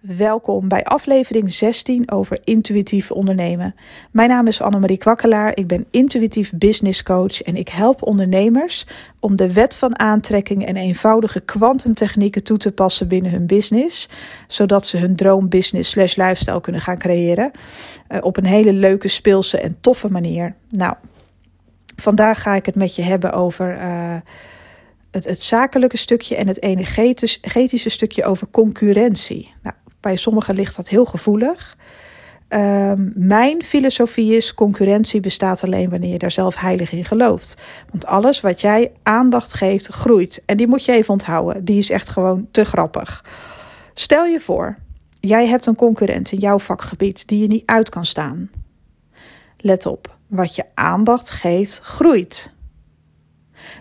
Welkom bij aflevering 16 over intuïtief ondernemen. Mijn naam is Annemarie Kwakkelaar, ik ben intuïtief business coach en ik help ondernemers om de wet van aantrekking en eenvoudige kwantumtechnieken toe te passen binnen hun business, zodat ze hun droombusiness slash lifestyle kunnen gaan creëren uh, op een hele leuke, speelse en toffe manier. Nou, vandaag ga ik het met je hebben over... Uh, het, het, zakelijke stukje en het energetische stukje over concurrentie. Nou, bij sommigen ligt dat heel gevoelig. Um, mijn filosofie is: concurrentie bestaat alleen wanneer je daar zelf heilig in gelooft. Want alles wat jij aandacht geeft, groeit. En die moet je even onthouden. Die is echt gewoon te grappig. Stel je voor, jij hebt een concurrent in jouw vakgebied die je niet uit kan staan. Let op, wat je aandacht geeft, groeit.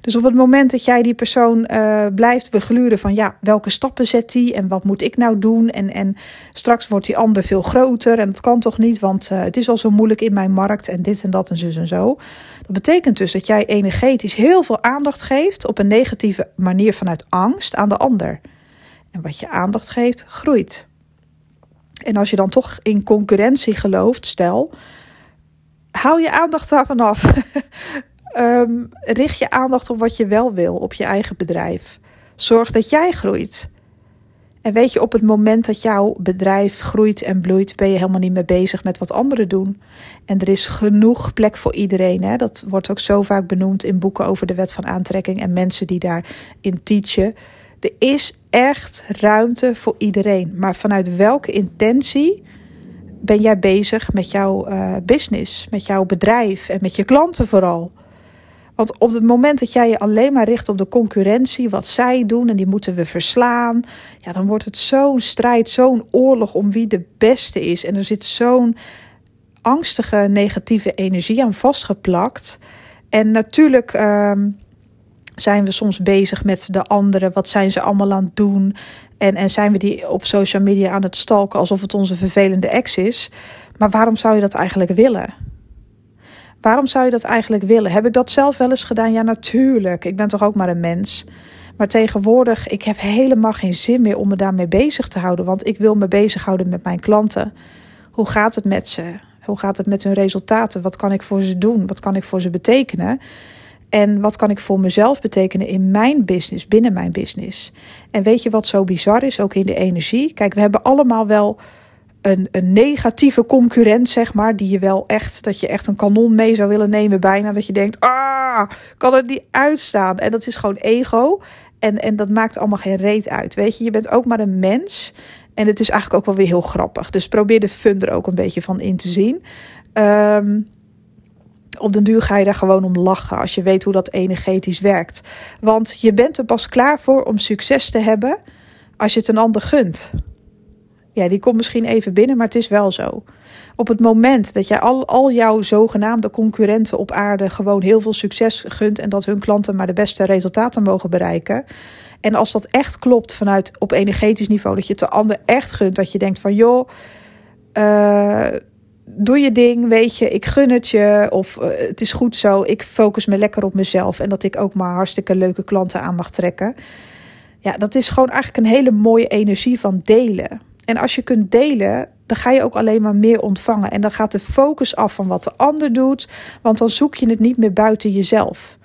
Dus op het moment dat jij die persoon uh, blijft begluren van ja, welke stappen zet hij en wat moet ik nou doen? En, en straks wordt die ander veel groter en dat kan toch niet, want uh, het is al zo moeilijk in mijn markt en dit en dat en zus en zo. Dat betekent dus dat jij energetisch heel veel aandacht geeft op een negatieve manier vanuit angst aan de ander. En wat je aandacht geeft, groeit. En als je dan toch in concurrentie gelooft, stel, haal je aandacht daarvan af. Um, richt je aandacht op wat je wel wil op je eigen bedrijf. Zorg dat jij groeit. En weet je, op het moment dat jouw bedrijf groeit en bloeit, ben je helemaal niet meer bezig met wat anderen doen. En er is genoeg plek voor iedereen. Hè? Dat wordt ook zo vaak benoemd in boeken over de wet van aantrekking en mensen die daarin teachen. Er is echt ruimte voor iedereen. Maar vanuit welke intentie ben jij bezig met jouw uh, business, met jouw bedrijf en met je klanten vooral? Want op het moment dat jij je alleen maar richt op de concurrentie, wat zij doen en die moeten we verslaan, ja, dan wordt het zo'n strijd, zo'n oorlog om wie de beste is. En er zit zo'n angstige negatieve energie aan vastgeplakt. En natuurlijk um, zijn we soms bezig met de anderen. Wat zijn ze allemaal aan het doen? En, en zijn we die op social media aan het stalken alsof het onze vervelende ex is? Maar waarom zou je dat eigenlijk willen? Waarom zou je dat eigenlijk willen? Heb ik dat zelf wel eens gedaan? Ja, natuurlijk. Ik ben toch ook maar een mens. Maar tegenwoordig, ik heb helemaal geen zin meer om me daarmee bezig te houden. Want ik wil me bezighouden met mijn klanten. Hoe gaat het met ze? Hoe gaat het met hun resultaten? Wat kan ik voor ze doen? Wat kan ik voor ze betekenen? En wat kan ik voor mezelf betekenen in mijn business, binnen mijn business? En weet je wat zo bizar is, ook in de energie? Kijk, we hebben allemaal wel een, een negatieve concurrent, zeg maar, die je wel echt, dat je echt een kanon mee zou willen nemen, bijna dat je denkt, ah, kan het niet uitstaan. En dat is gewoon ego. En, en dat maakt allemaal geen reet uit. Weet je, je bent ook maar een mens. En het is eigenlijk ook wel weer heel grappig. Dus probeer de fun er ook een beetje van in te zien. Um, op den duur ga je daar gewoon om lachen als je weet hoe dat energetisch werkt. Want je bent er pas klaar voor om succes te hebben als je het een ander gunt. Ja, die komt misschien even binnen, maar het is wel zo. Op het moment dat jij al, al jouw zogenaamde concurrenten op aarde gewoon heel veel succes gunt en dat hun klanten maar de beste resultaten mogen bereiken. En als dat echt klopt vanuit op energetisch niveau, dat je het de ander echt gunt, dat je denkt van joh, uh, doe je ding, weet je, ik gun het je of uh, het is goed zo, ik focus me lekker op mezelf en dat ik ook maar hartstikke leuke klanten aan mag trekken. Ja, dat is gewoon eigenlijk een hele mooie energie van delen. En als je kunt delen, dan ga je ook alleen maar meer ontvangen. En dan gaat de focus af van wat de ander doet, want dan zoek je het niet meer buiten jezelf.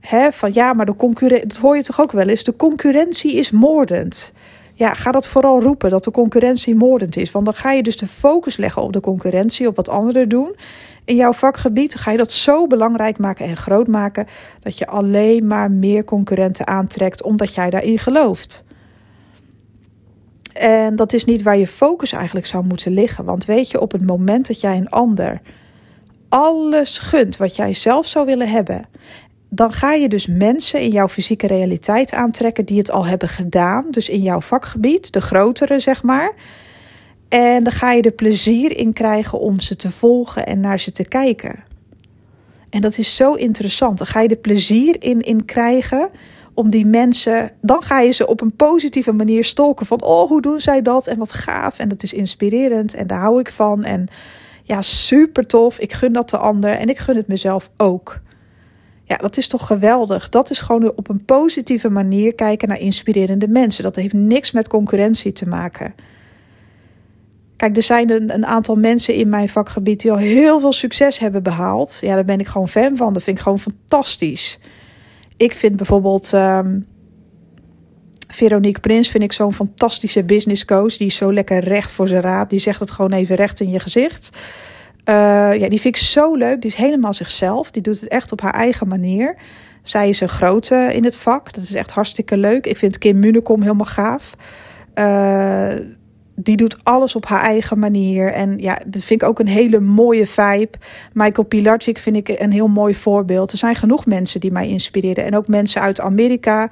Hè, van ja, maar de concurrentie, dat hoor je toch ook wel eens, de concurrentie is moordend. Ja, ga dat vooral roepen, dat de concurrentie moordend is. Want dan ga je dus de focus leggen op de concurrentie, op wat anderen doen. In jouw vakgebied ga je dat zo belangrijk maken en groot maken, dat je alleen maar meer concurrenten aantrekt, omdat jij daarin gelooft. En dat is niet waar je focus eigenlijk zou moeten liggen. Want weet je, op het moment dat jij een ander alles gunt wat jij zelf zou willen hebben, dan ga je dus mensen in jouw fysieke realiteit aantrekken die het al hebben gedaan. Dus in jouw vakgebied, de grotere zeg maar. En dan ga je er plezier in krijgen om ze te volgen en naar ze te kijken. En dat is zo interessant. Dan ga je er plezier in, in krijgen om die mensen, dan ga je ze op een positieve manier stolken van, oh, hoe doen zij dat en wat gaaf en dat is inspirerend en daar hou ik van en ja, super tof. Ik gun dat de ander en ik gun het mezelf ook. Ja, dat is toch geweldig. Dat is gewoon op een positieve manier kijken naar inspirerende mensen. Dat heeft niks met concurrentie te maken. Kijk, er zijn een, een, aantal mensen in mijn vakgebied die al heel veel succes hebben behaald. Ja, daar ben ik gewoon fan van. Dat vind ik gewoon fantastisch. Ik vind bijvoorbeeld um, Veronique Prins vind ik zo'n fantastische business coach. Die is zo lekker recht voor zijn raap. Die zegt het gewoon even recht in je gezicht. Uh, ja, die vind ik zo leuk. Die is helemaal zichzelf. Die doet het echt op haar eigen manier. Zij is een grote in het vak. Dat is echt hartstikke leuk. Ik vind Kim Munekom helemaal gaaf. Uh, die doet alles op haar eigen manier. En ja, dat vind ik ook een hele mooie vibe. Michael Pilarczyk vind ik een heel mooi voorbeeld. Er zijn genoeg mensen die mij inspireren. En ook mensen uit Amerika.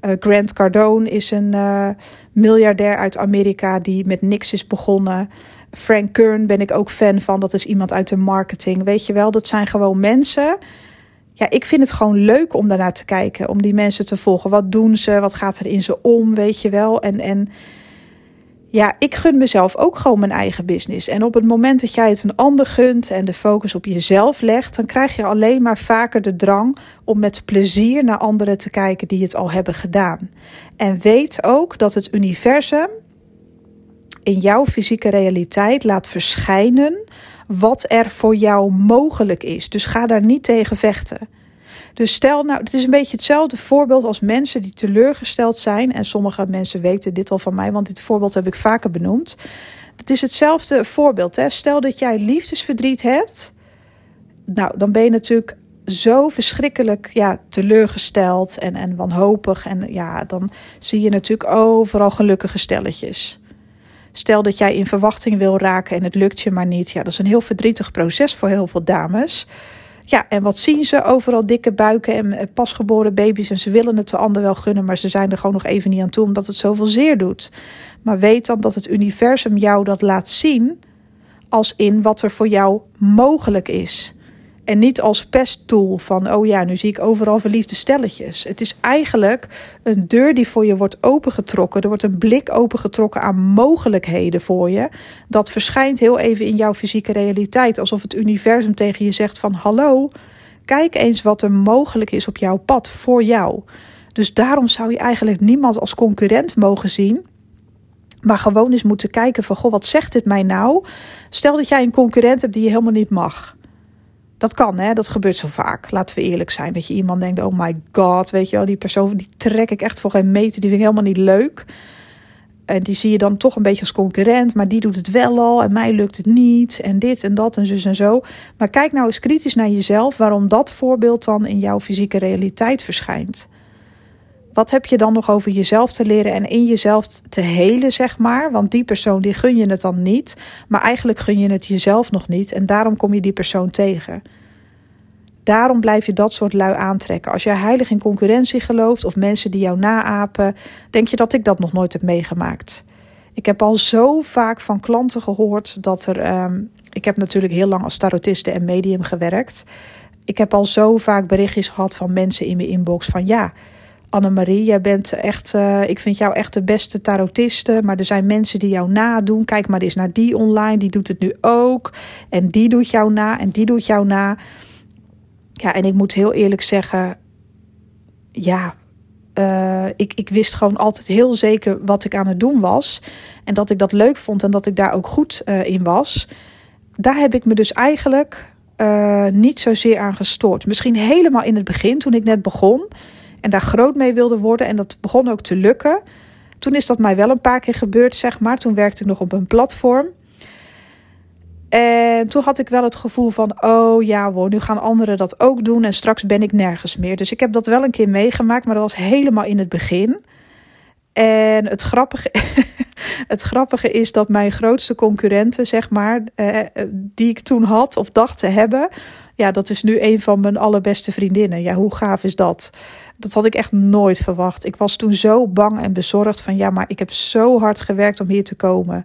Uh, Grant Cardone is een uh, miljardair uit Amerika die met niks is begonnen. Frank Kern ben ik ook fan van. Dat is iemand uit de marketing. Weet je wel, dat zijn gewoon mensen. Ja, ik vind het gewoon leuk om daarnaar te kijken. Om die mensen te volgen. Wat doen ze? Wat gaat er in ze om? Weet je wel. En, en ja, ik gun mezelf ook gewoon mijn eigen business. En op het moment dat jij het een ander gunt en de focus op jezelf legt, dan krijg je alleen maar vaker de drang om met plezier naar anderen te kijken die het al hebben gedaan. En weet ook dat het universum in jouw fysieke realiteit laat verschijnen wat er voor jou mogelijk is. Dus ga daar niet tegen vechten. Dus stel nou, het is een beetje hetzelfde voorbeeld als mensen die teleurgesteld zijn. En sommige mensen weten dit al van mij, want dit voorbeeld heb ik vaker benoemd. Het is hetzelfde voorbeeld. Hè? Stel dat jij liefdesverdriet hebt. Nou, dan ben je natuurlijk zo verschrikkelijk ja, teleurgesteld en, en wanhopig. En ja, dan zie je natuurlijk overal gelukkige stelletjes. Stel dat jij in verwachting wil raken en het lukt je maar niet. Ja, dat is een heel verdrietig proces voor heel veel dames. Ja, en wat zien ze? Overal dikke buiken en eh, pasgeboren baby's. En ze willen het de ander wel gunnen, maar ze zijn er gewoon nog even niet aan toe omdat het zoveel zeer doet. Maar weet dan dat het universum jou dat laat zien als in wat er voor jou mogelijk is. En niet als pesttool van, oh ja, nu zie ik overal verliefde stelletjes. Het is eigenlijk een deur die voor je wordt opengetrokken. Er wordt een blik opengetrokken aan mogelijkheden voor je. Dat verschijnt heel even in jouw fysieke realiteit. Alsof het universum tegen je zegt van, hallo, kijk eens wat er mogelijk is op jouw pad voor jou. Dus daarom zou je eigenlijk niemand als concurrent mogen zien. Maar gewoon eens moeten kijken van, goh, wat zegt dit mij nou? Stel dat jij een concurrent hebt die je helemaal niet mag. Dat kan, hè? Dat gebeurt zo vaak. Laten we eerlijk zijn. Dat je iemand denkt: oh my god, weet je wel, die persoon die trek ik echt voor geen meter. Die vind ik helemaal niet leuk. En die zie je dan toch een beetje als concurrent, maar die doet het wel al en mij lukt het niet. En dit en dat en zus en zo. Maar kijk nou eens kritisch naar jezelf waarom dat voorbeeld dan in jouw fysieke realiteit verschijnt. Wat heb je dan nog over jezelf te leren en in jezelf te helen, zeg maar? Want die persoon, die gun je het dan niet. Maar eigenlijk gun je het jezelf nog niet. En daarom kom je die persoon tegen. Daarom blijf je dat soort lui aantrekken. Als jij heilig in concurrentie gelooft of mensen die jou naapen, denk je dat ik dat nog nooit heb meegemaakt. Ik heb al zo vaak van klanten gehoord dat er. Um, ik heb natuurlijk heel lang als tarotiste en medium gewerkt. Ik heb al zo vaak berichtjes gehad van mensen in mijn inbox van ja Annemarie, jij bent echt, uh, ik vind jou echt de beste tarotiste. Maar er zijn mensen die jou nadoen. Kijk maar eens naar die online, die doet het nu ook. En die doet jou na en die doet jou na. Ja, en ik moet heel eerlijk zeggen, ja, uh, ik, ik wist gewoon altijd heel zeker wat ik aan het doen was. En dat ik dat leuk vond en dat ik daar ook goed uh, in was. Daar heb ik me dus eigenlijk niet zozeer aan gestoord. Misschien helemaal in het begin, toen ik net begon en daar groot mee wilde worden. En dat begon ook te lukken. Toen is dat mij wel een paar keer gebeurd, zeg maar. Toen werkte ik nog op een platform. En toen had ik wel het gevoel van, oh ja, wow, nu gaan anderen dat ook doen en straks ben ik nergens meer. Dus ik heb dat wel een keer meegemaakt, maar dat was helemaal in het begin. En het grappige, het grappige is dat mijn grootste concurrenten, zeg maar, eh, eh, die ik toen had of dacht te hebben, ja, dat is nu een van mijn allerbeste vriendinnen. Ja, hoe gaaf is dat? Dat had ik echt nooit verwacht. Ik was toen zo bang en bezorgd van ja, maar ik heb zo hard gewerkt om hier te komen.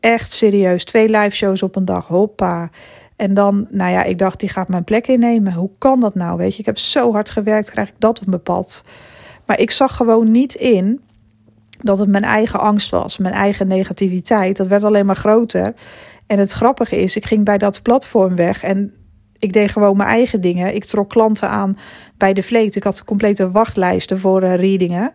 Echt serieus. Twee live shows op een dag. Hoppa. En dan, nou ja, ik dacht, die gaat mijn plek innemen. Hoe kan dat nou? Weet je, ik heb zo hard gewerkt, krijg ik dat op mijn pad. Maar ik zag gewoon niet in dat het mijn eigen angst was, mijn eigen negativiteit. Dat werd alleen maar groter. En het grappige is, ik ging bij dat platform weg en ik deed gewoon mijn eigen dingen. Ik trok klanten aan bij de vleet. Ik had complete wachtlijsten voor uh, readingen.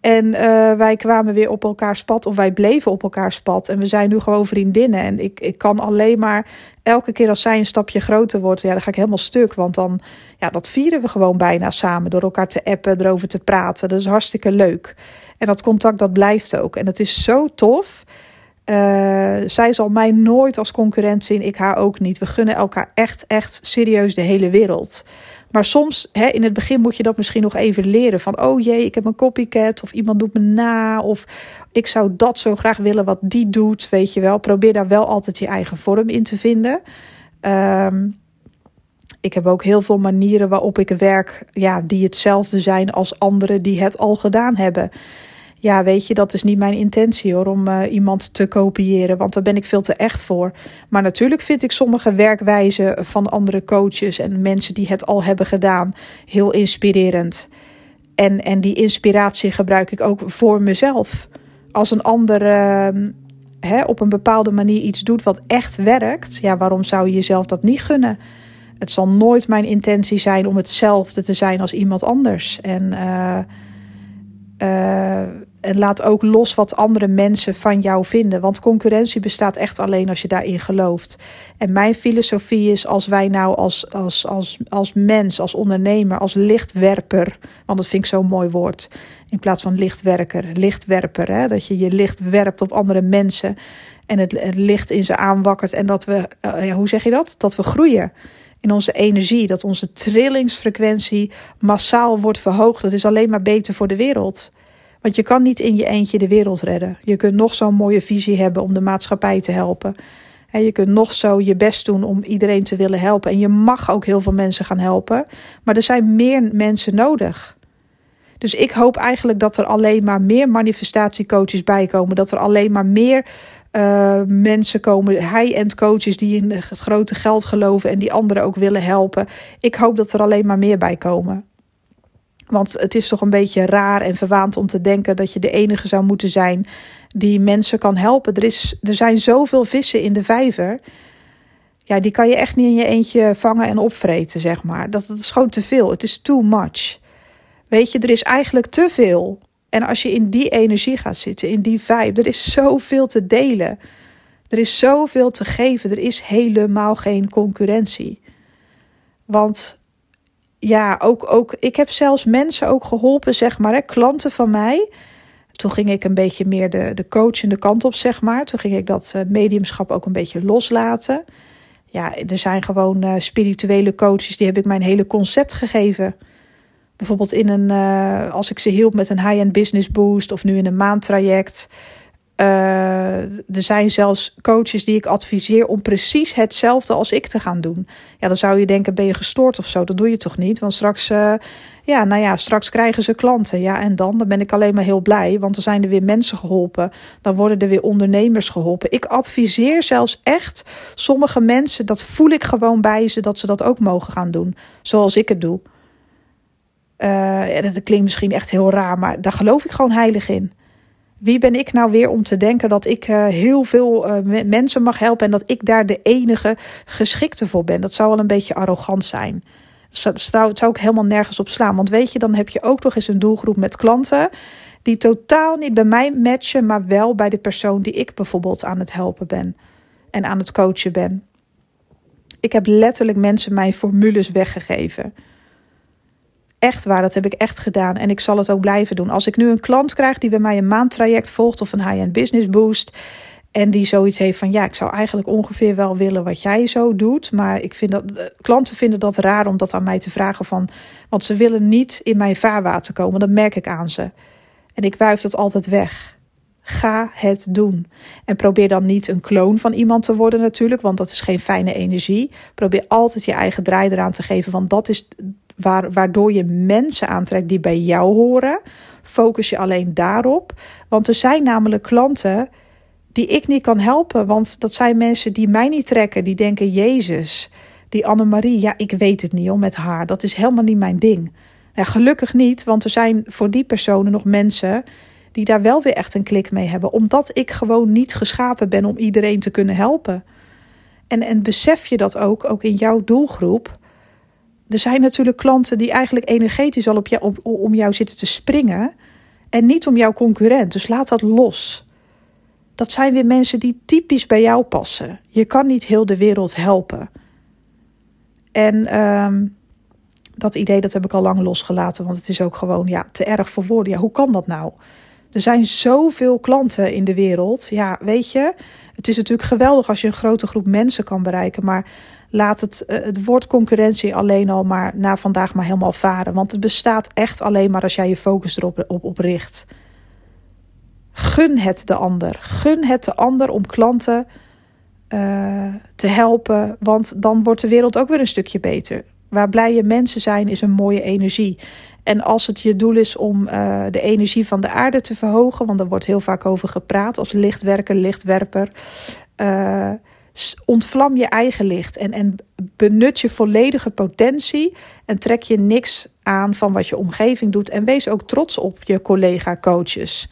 En uh, wij kwamen weer op elkaars pad, of wij bleven op elkaars pad. En we zijn nu gewoon vriendinnen. En ik, ik kan alleen maar elke keer als zij een stapje groter wordt, ja, dan ga ik helemaal stuk. Want dan, ja, dat vieren we gewoon bijna samen. Door elkaar te appen, erover te praten. Dat is hartstikke leuk. En dat contact, dat blijft ook. En het is zo tof. Uh, zij zal mij nooit als concurrent zien, ik haar ook niet. We gunnen elkaar echt, echt serieus de hele wereld. Maar soms, hè, in het begin moet je dat misschien nog even leren. Van, oh jee, ik heb een copycat. Of iemand doet me na. Of ik zou dat zo graag willen wat die doet. Weet je wel. Probeer daar wel altijd je eigen vorm in te vinden. Um, ik heb ook heel veel manieren waarop ik werk. Ja, die hetzelfde zijn als anderen die het al gedaan hebben ja, weet je, dat is niet mijn intentie hoor, om uh, iemand te kopiëren, want daar ben ik veel te echt voor. Maar natuurlijk vind ik sommige werkwijzen van andere coaches en mensen die het al hebben gedaan heel inspirerend. En, en die inspiratie gebruik ik ook voor mezelf. Als een ander hè, op een bepaalde manier iets doet wat echt werkt, ja, waarom zou je jezelf dat niet gunnen? Het zal nooit mijn intentie zijn om hetzelfde te zijn als iemand anders. En uh, uh, en laat ook los wat andere mensen van jou vinden. Want concurrentie bestaat echt alleen als je daarin gelooft. En mijn filosofie is als wij nou als, als, als, als mens, als ondernemer, als lichtwerper. Want dat vind ik zo'n mooi woord. In plaats van lichtwerker, lichtwerper. Hè? Dat je je licht werpt op andere mensen. En het, het licht in ze aanwakkert. En dat we, uh, hoe zeg je dat? Dat we groeien in onze energie. Dat onze trillingsfrequentie massaal wordt verhoogd. Dat is alleen maar beter voor de wereld. Want je kan niet in je eentje de wereld redden. Je kunt nog zo'n mooie visie hebben om de maatschappij te helpen. En je kunt nog zo je best doen om iedereen te willen helpen. En je mag ook heel veel mensen gaan helpen. Maar er zijn meer mensen nodig. Dus ik hoop eigenlijk dat er alleen maar meer manifestatiecoaches bij komen. Dat er alleen maar meer uh, mensen komen, high-end coaches die in het grote geld geloven en die anderen ook willen helpen. Ik hoop dat er alleen maar meer bij komen. Want het is toch een beetje raar en verwaand om te denken dat je de enige zou moeten zijn die mensen kan helpen. Er, is, er zijn zoveel vissen in de vijver. Ja, die kan je echt niet in je eentje vangen en opvreten, zeg maar. Dat, dat is gewoon te veel. Het is too much. Weet je, er is eigenlijk te veel. En als je in die energie gaat zitten, in die vibe, er is zoveel te delen. Er is zoveel te geven. Er is helemaal geen concurrentie. Want ja, ook, ook, ik heb zelfs mensen ook geholpen, zeg maar, hè, klanten van mij. Toen ging ik een beetje meer de, de coachende kant op, zeg maar. Toen ging ik dat uh, mediumschap ook een beetje loslaten. Ja, er zijn gewoon uh, spirituele coaches, die heb ik mijn hele concept gegeven. Bijvoorbeeld in een, uh, als ik ze hielp met een high-end business boost of nu in een maandtraject. Uh, er zijn zelfs coaches die ik adviseer om precies hetzelfde als ik te gaan doen. Ja, dan zou je denken, ben je gestoord of zo? Dat doe je toch niet? Want straks, uh, ja, nou ja, straks krijgen ze klanten. Ja, en dan? Dan ben ik alleen maar heel blij, want dan zijn er weer mensen geholpen. Dan worden er weer ondernemers geholpen. Ik adviseer zelfs echt sommige mensen, dat voel ik gewoon bij ze, dat ze dat ook mogen gaan doen. Zoals ik het doe. Uh, ja, dat klinkt misschien echt heel raar, maar daar geloof ik gewoon heilig in. Wie ben ik nou weer om te denken dat ik uh, heel veel uh, mensen mag helpen en dat ik daar de enige geschikte voor ben? Dat zou wel een beetje arrogant zijn. Dat zou, zou ik helemaal nergens op slaan. Want weet je, dan heb je ook nog eens een doelgroep met klanten die totaal niet bij mij matchen, maar wel bij de persoon die ik bijvoorbeeld aan het helpen ben en aan het coachen ben. Ik heb letterlijk mensen mijn formules weggegeven. Echt waar, dat heb ik echt gedaan. En ik zal het ook blijven doen. Als ik nu een klant krijg die bij mij een maandtraject volgt of een high-end business boost. En die zoiets heeft van ja, ik zou eigenlijk ongeveer wel willen wat jij zo doet. Maar ik vind dat eh, klanten vinden dat raar om dat aan mij te vragen van. Want ze willen niet in mijn vaarwater komen. Dat merk ik aan ze. En ik wuif dat altijd weg. Ga het doen. En probeer dan niet een kloon van iemand te worden natuurlijk, want dat is geen fijne energie. Probeer altijd je eigen draai eraan te geven, want dat is waar, waardoor je mensen aantrekt die bij jou horen. Focus je alleen daarop. Want er zijn namelijk klanten die ik niet kan helpen. Want dat zijn mensen die mij niet trekken. Die denken, Jezus, die Annemarie, ja, ik weet het niet om met haar. Dat is helemaal niet mijn ding. Ja, gelukkig niet, want er zijn voor die personen nog mensen die daar wel weer echt een klik mee hebben. Omdat ik gewoon niet geschapen ben om iedereen te kunnen helpen. En, en besef je dat ook, ook in jouw doelgroep er zijn natuurlijk klanten die eigenlijk energetisch al op jou, op, om jou zitten te springen. En niet om jouw concurrent. Dus laat dat los. Dat zijn weer mensen die typisch bij jou passen. Je kan niet heel de wereld helpen. En um, dat idee dat heb ik al lang losgelaten, want het is ook gewoon ja, te erg voor woorden. Ja, hoe kan dat nou? Er zijn zoveel klanten in de wereld. Ja, weet je, het is natuurlijk geweldig als je een grote groep mensen kan bereiken, maar laat het, eh, het woord concurrentie alleen al maar na vandaag maar helemaal varen. Want het bestaat echt alleen maar als jij je focus erop op, richt. Gun het de ander. Gun het de ander om klanten uh, te helpen. Want dan wordt de wereld ook weer een stukje beter. Waar blije mensen zijn, is een mooie energie. En als het je doel is om uh, de energie van de aarde te verhogen, want er wordt heel vaak over gepraat als lichtwerker, lichtwerper. Uh, ontvlam je eigen licht en, en benut je volledige potentie en trek je niks aan van wat je omgeving doet. En wees ook trots op je collega-coaches.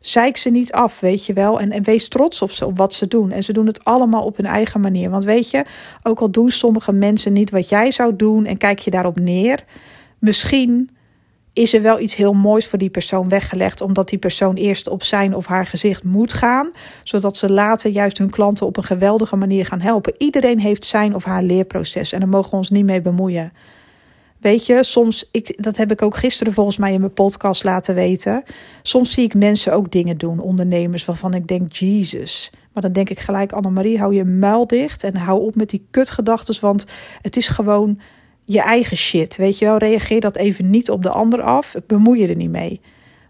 Zeik ze niet af, weet je wel. En, en wees trots op ze, op wat ze doen. En ze doen het allemaal op hun eigen manier. Want weet je, ook al doen sommige mensen niet wat jij zou doen en kijk je daarop neer, misschien is er wel iets heel moois voor die persoon weggelegd, omdat die persoon eerst op zijn of haar gezicht moet gaan, zodat ze later juist hun klanten op een geweldige manier gaan helpen. Iedereen heeft zijn of haar leerproces en daar mogen we ons niet mee bemoeien. Weet je, soms, ik, dat heb ik ook gisteren volgens mij in mijn podcast laten weten. Soms zie ik mensen ook dingen doen, ondernemers, waarvan ik denk, Jezus. Maar dan denk ik gelijk, Annemarie, hou je muil dicht en hou op met die kutgedachten, want het is gewoon je eigen shit. Weet je wel, reageer dat even niet op de ander af, bemoei je er niet mee.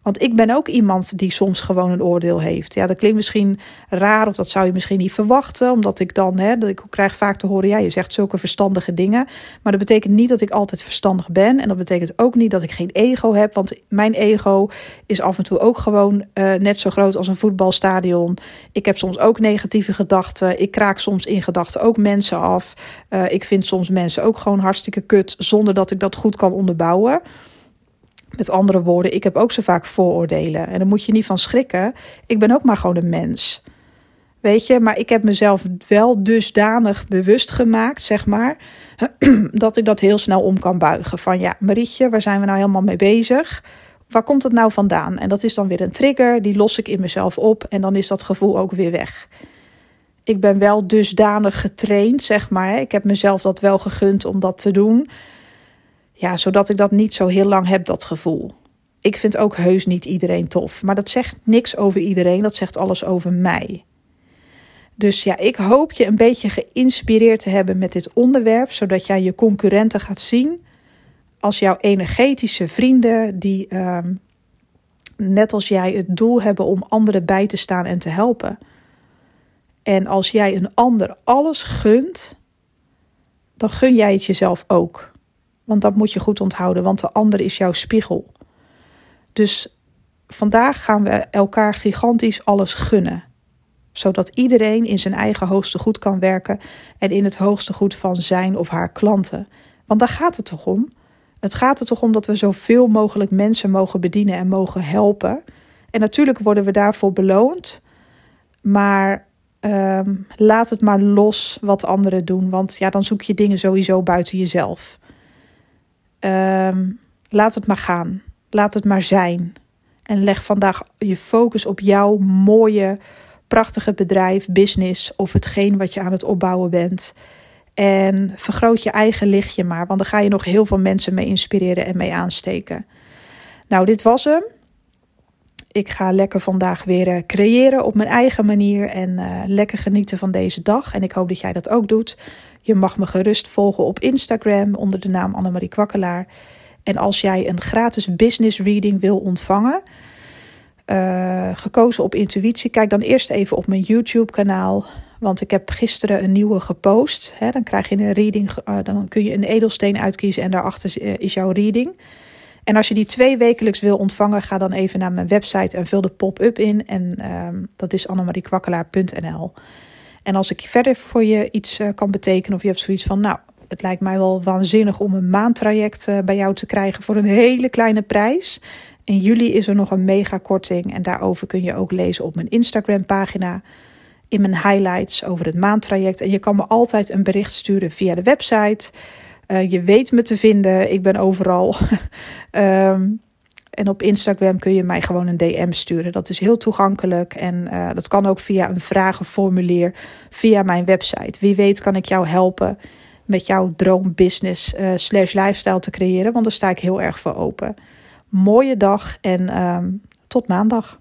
Want ik ben ook iemand die soms gewoon een oordeel heeft. Ja, dat klinkt misschien raar of dat zou je misschien niet verwachten. Omdat ik dan, hè, ik krijg vaak te horen, ja, je zegt zulke verstandige dingen. Maar dat betekent niet dat ik altijd verstandig ben. En dat betekent ook niet dat ik geen ego heb. Want mijn ego is af en toe ook gewoon uh, net zo groot als een voetbalstadion. Ik heb soms ook negatieve gedachten. Ik kraak soms in gedachten ook mensen af. Uh, ik vind soms mensen ook gewoon hartstikke kut zonder dat ik dat goed kan onderbouwen. Met andere woorden, ik heb ook zo vaak vooroordelen. En daar moet je niet van schrikken. Ik ben ook maar gewoon een mens. Weet je, maar ik heb mezelf wel dusdanig bewust gemaakt, zeg maar, dat ik dat heel snel om kan buigen. Van ja, Marietje, waar zijn we nou helemaal mee bezig? Waar komt het nou vandaan? En dat is dan weer een trigger, die los ik in mezelf op en dan is dat gevoel ook weer weg. Ik ben wel dusdanig getraind, zeg maar. Ik heb mezelf dat wel gegund om dat te doen. Ja, zodat ik dat niet zo heel lang heb, dat gevoel. Ik vind ook heus niet iedereen tof. Maar dat zegt niks over iedereen, dat zegt alles over mij. Dus ja, ik hoop je een beetje geïnspireerd te hebben met dit onderwerp, zodat jij je concurrenten gaat zien als jouw energetische vrienden die ehm, net als jij het doel hebben om anderen bij te staan en te helpen. En als jij een ander alles gunt, dan gun jij het jezelf ook. Want dat moet je goed onthouden, want de ander is jouw spiegel. Dus vandaag gaan we elkaar gigantisch alles gunnen. Zodat iedereen in zijn eigen hoogste goed kan werken en in het hoogste goed van zijn of haar klanten. Want daar gaat het toch om? Het gaat er toch om dat we zoveel mogelijk mensen mogen bedienen en mogen helpen. En natuurlijk worden we daarvoor beloond. Maar um, laat het maar los wat anderen doen. Want ja, dan zoek je dingen sowieso buiten jezelf. Um, laat het maar gaan. Laat het maar zijn. En leg vandaag je focus op jouw mooie, prachtige bedrijf, business of hetgeen wat je aan het opbouwen bent. En vergroot je eigen lichtje maar, want dan ga je nog heel veel mensen mee inspireren en mee aansteken. Nou, dit was hem. Ik ga lekker vandaag weer eh, creëren op mijn eigen manier en uh, lekker genieten van deze dag. En ik hoop dat jij dat ook doet. Je mag me gerust volgen op Instagram onder de naam Annemarie Kwakkelaar. En als jij een gratis business reading wil ontvangen, uh, gekozen op intuïtie, kijk dan eerst even op mijn YouTube kanaal. Want ik heb gisteren een nieuwe gepost. Dan krijg je een reading, dan kun je een edelsteen uitkiezen en daarachter is jouw reading. En als je die twee wekelijks wil ontvangen, ga dan even naar mijn website en vul de pop-up in. En uh, dat is annemariekwakkelaar.nl. En als ik verder voor je iets uh, kan betekenen, of je hebt zoiets van, nou, het lijkt mij wel waanzinnig om een maandtraject uh, bij jou te krijgen voor een hele kleine prijs. In juli is er nog een mega korting en daarover kun je ook lezen op mijn Instagram pagina. In mijn highlights over het maandtraject. En je kan me altijd een bericht sturen via de website. Uh, je weet me te vinden. Ik ben overal. um, En op Instagram kun je mij gewoon een DM sturen. Dat is heel toegankelijk en uh, dat kan ook via een vragenformulier via mijn website. Wie weet kan ik jou helpen met jouw droombusiness uh, slash lifestyle te creëren, want daar sta ik heel erg voor open. Mooie dag en uh, tot maandag.